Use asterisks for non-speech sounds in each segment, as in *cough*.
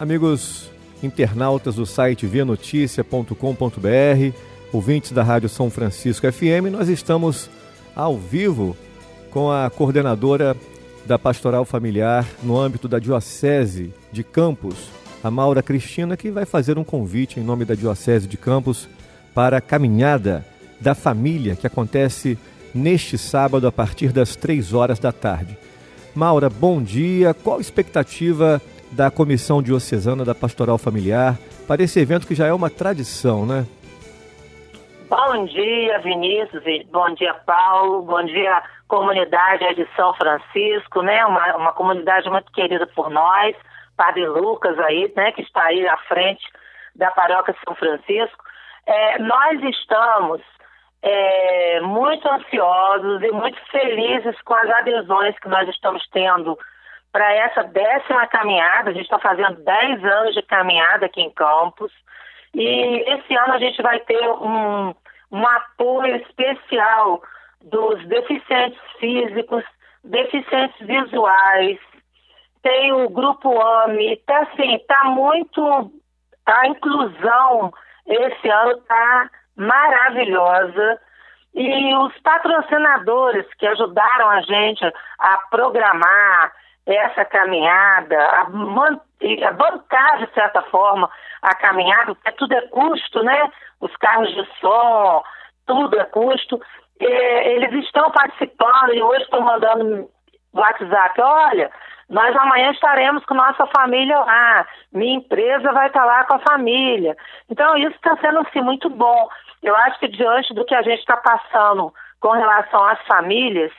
Amigos internautas do site vianoticia.com.br, ouvintes da Rádio São Francisco FM, nós estamos ao vivo com a coordenadora da Pastoral Familiar no âmbito da Diocese de Campos, a Maura Cristina, que vai fazer um convite em nome da Diocese de Campos para a caminhada da família que acontece neste sábado a partir das três horas da tarde. Maura, bom dia. Qual a expectativa da Comissão Diocesana da Pastoral Familiar para esse evento que já é uma tradição, né? Bom dia, Vinícius. Bom dia, Paulo. Bom dia, comunidade de São Francisco, né? Uma, uma comunidade muito querida por nós. Padre Lucas aí, né? Que está aí à frente da paróquia São Francisco. É, nós estamos é, muito ansiosos e muito felizes com as adesões que nós estamos tendo para essa décima caminhada. A gente está fazendo 10 anos de caminhada aqui em Campos. E esse ano a gente vai ter um, um apoio especial dos deficientes físicos, deficientes visuais. Tem o grupo AMI. Tá assim, tá muito. A inclusão esse ano está maravilhosa. E os patrocinadores que ajudaram a gente a programar, essa caminhada, a, a bancar, de certa forma, a caminhada, porque tudo é custo, né? Os carros de som, tudo é custo. Eles estão participando e hoje estão mandando WhatsApp, olha, nós amanhã estaremos com nossa família lá, minha empresa vai estar lá com a família. Então isso está sendo assim, muito bom. Eu acho que diante do que a gente está passando com relação às famílias,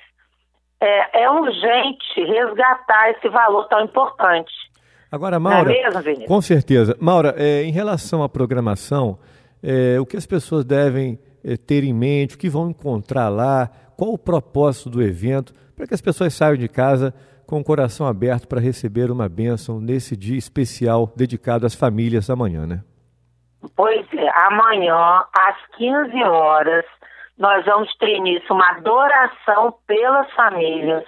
é, é urgente resgatar esse valor tão importante. Agora, Maura, é mesmo, com certeza. Maura, é, em relação à programação, é, o que as pessoas devem é, ter em mente, o que vão encontrar lá, qual o propósito do evento, para que as pessoas saiam de casa com o coração aberto para receber uma bênção nesse dia especial dedicado às famílias amanhã, né? Pois é, amanhã, às 15 horas, nós vamos ter início uma adoração pelas famílias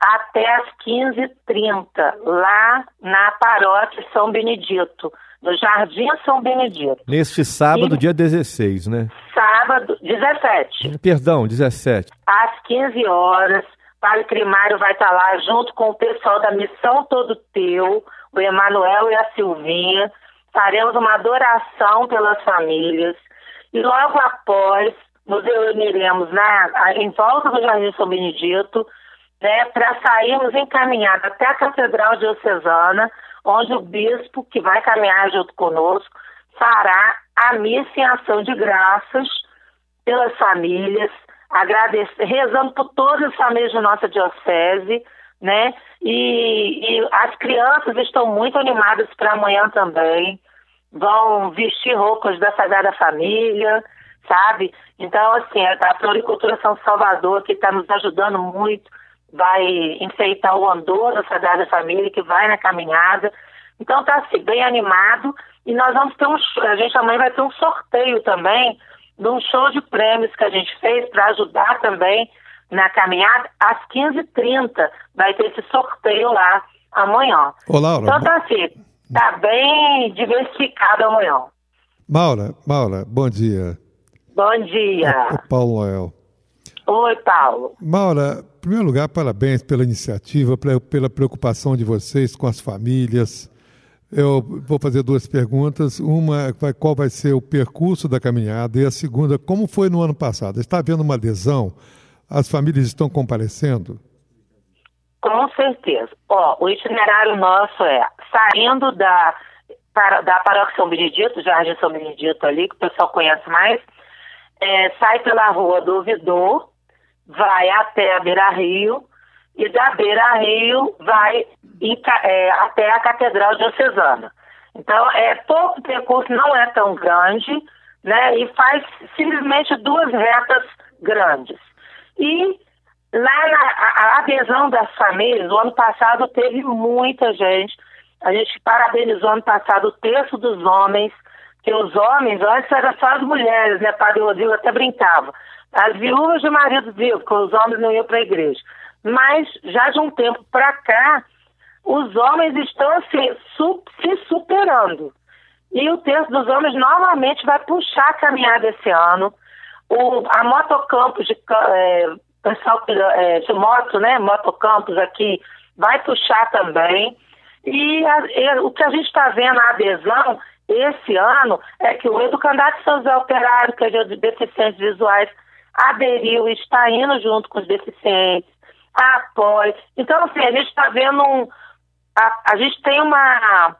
até as 15h30, lá na paróquia São Benedito, no Jardim São Benedito. Neste sábado, e... dia 16, né? Sábado, 17. Perdão, 17. Às 15 horas, o Padre Primário vai estar lá junto com o pessoal da Missão Todo Teu, o Emanuel e a Silvinha. Faremos uma adoração pelas famílias. E logo após, nos reuniremos na, em volta do Jardim São Benedito, né, para sairmos encaminhados até a Catedral Diocesana, onde o bispo, que vai caminhar junto conosco, fará a missa em ação de graças pelas famílias, rezando por todas as famílias de nossa diocese, né? E, e as crianças estão muito animadas para amanhã também. Vão vestir roupas da Sagrada Família, sabe? Então, assim, a Floricultura São Salvador, que está nos ajudando muito, vai enfeitar o andor da Sagrada Família, que vai na caminhada. Então, tá assim, bem animado. E nós vamos ter um a gente amanhã vai ter um sorteio também, de um show de prêmios que a gente fez para ajudar também na caminhada. Às 15h30 vai ter esse sorteio lá amanhã. Olá, Laura. Então, tá assim, tá bem diversificado amanhã. Maura, Maura, bom dia. Bom dia. O *laughs* Paulo Noel. Oi, Paulo. Maura, em primeiro lugar, parabéns pela iniciativa, pela preocupação de vocês com as famílias. Eu vou fazer duas perguntas. Uma, qual vai ser o percurso da caminhada? E a segunda, como foi no ano passado? Está havendo uma adesão? As famílias estão comparecendo? Com certeza. Ó, o itinerário nosso é saindo da, da Paróquia São Benedito, Jardim São Benedito ali, que o pessoal conhece mais, é, sai pela rua do Ouvidor, vai até a Beira Rio, e da Beira Rio vai é, até a Catedral Diocesana. Então, é pouco percurso, não é tão grande, né? E faz simplesmente duas retas grandes. E lá na a adesão das famílias, o ano passado teve muita gente. A gente parabenizou ano passado o terço dos homens que os homens, antes eram só as mulheres, né? Padre Rodrigo até brincava. As viúvas de marido vivo, porque os homens não iam para a igreja. Mas já de um tempo para cá, os homens estão se, su, se superando. E o terço dos homens novamente vai puxar a caminhada esse ano. O, a Motocampos de é, pessoal é, de moto, né? Motocampos aqui vai puxar também. E, a, e o que a gente está vendo a adesão esse ano é que o Educandato São José Operário, que é de deficientes visuais, aderiu e está indo junto com os deficientes, apoia. Então, assim, a gente está vendo um. A, a gente tem uma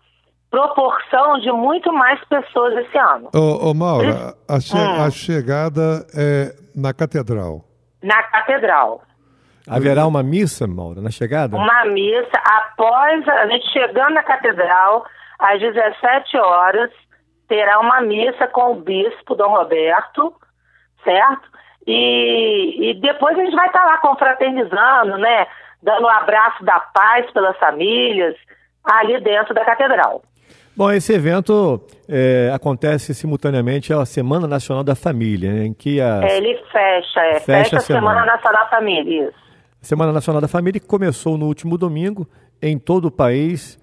proporção de muito mais pessoas esse ano. Ô, ô Maura, a, che hum. a chegada é na catedral. Na catedral. Haverá uma missa, Maura, na chegada? Uma missa após a gente chegando na catedral, às 17 horas, terá uma missa com o bispo Dom Roberto, certo? E, e depois a gente vai estar lá confraternizando, né? Dando um abraço da paz pelas famílias, ali dentro da catedral. Bom, esse evento é, acontece simultaneamente à Semana Nacional da Família, em que a... É, ele fecha, é, fecha, fecha a Semana. Semana Nacional da Família, isso. Semana Nacional da Família que começou no último domingo em todo o país,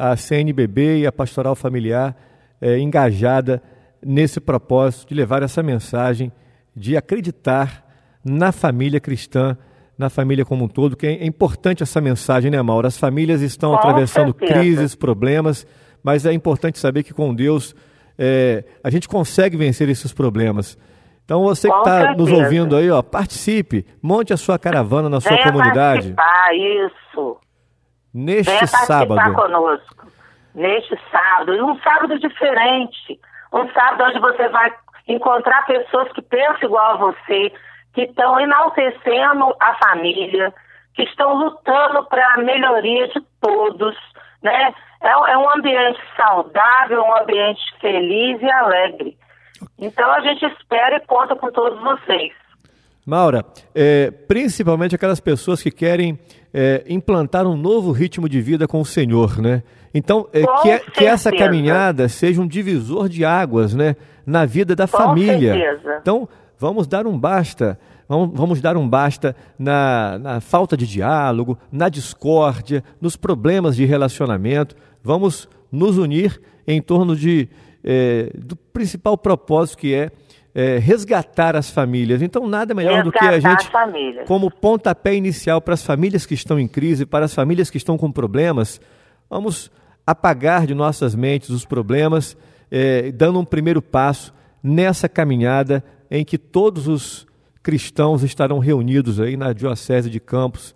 a CNBB e a Pastoral Familiar é, engajada nesse propósito de levar essa mensagem de acreditar na família cristã, na família como um todo, que é importante essa mensagem, né, Maura? As famílias estão Com atravessando certeza. crises, problemas, mas é importante saber que com Deus é, a gente consegue vencer esses problemas. Então você que está nos ouvindo aí, ó, participe, monte a sua caravana na sua Venha comunidade. Participar, isso. Neste Venha sábado. participar conosco. Neste sábado. E um sábado diferente. Um sábado onde você vai encontrar pessoas que pensam igual a você, que estão enaltecendo a família, que estão lutando para a melhoria de todos, né? É, é um ambiente saudável, um ambiente feliz e alegre. Então a gente espera e conta com todos vocês. Maura, é, principalmente aquelas pessoas que querem é, implantar um novo ritmo de vida com o Senhor, né? Então, é, que, é, que, essa caminhada seja um divisor de águas, né? Na vida da com família. Certeza. Então, vamos dar um basta Vamos, vamos dar um basta na, na, falta de diálogo, na discórdia, nos problemas de relacionamento. Vamos nos unir em torno de, é, do principal propósito que é, é, resgatar as famílias. Então, nada melhor resgatar do que a gente, como pontapé inicial para as famílias que estão em crise, para as famílias que estão com problemas, vamos apagar de nossas mentes os problemas, é, dando um primeiro passo nessa caminhada em que todos os cristãos estarão reunidos aí na Diocese de Campos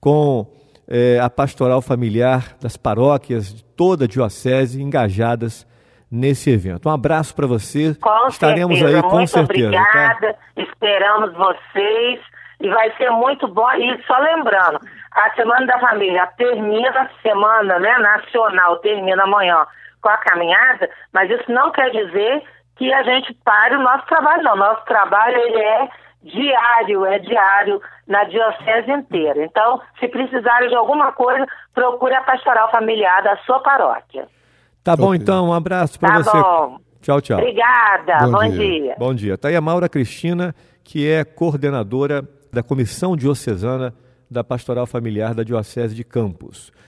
com é, a pastoral familiar das paróquias de toda a Diocese engajadas nesse evento. Um abraço para você. Com Estaremos certeza. aí com muito certeza. Obrigada. Tá? Esperamos vocês e vai ser muito bom. E só lembrando, a Semana da Família termina a semana né, nacional, termina amanhã com a caminhada, mas isso não quer dizer que a gente pare o nosso trabalho, não. Nosso trabalho ele é diário, é diário na diocese inteira. Então, se precisarem de alguma coisa, procure a pastoral familiar da sua paróquia. Tá bom, então, um abraço para tá você. Bom. Tchau, tchau. Obrigada, bom, bom dia. dia. Bom dia. Está aí a Maura Cristina, que é coordenadora da Comissão Diocesana da Pastoral Familiar da Diocese de Campos.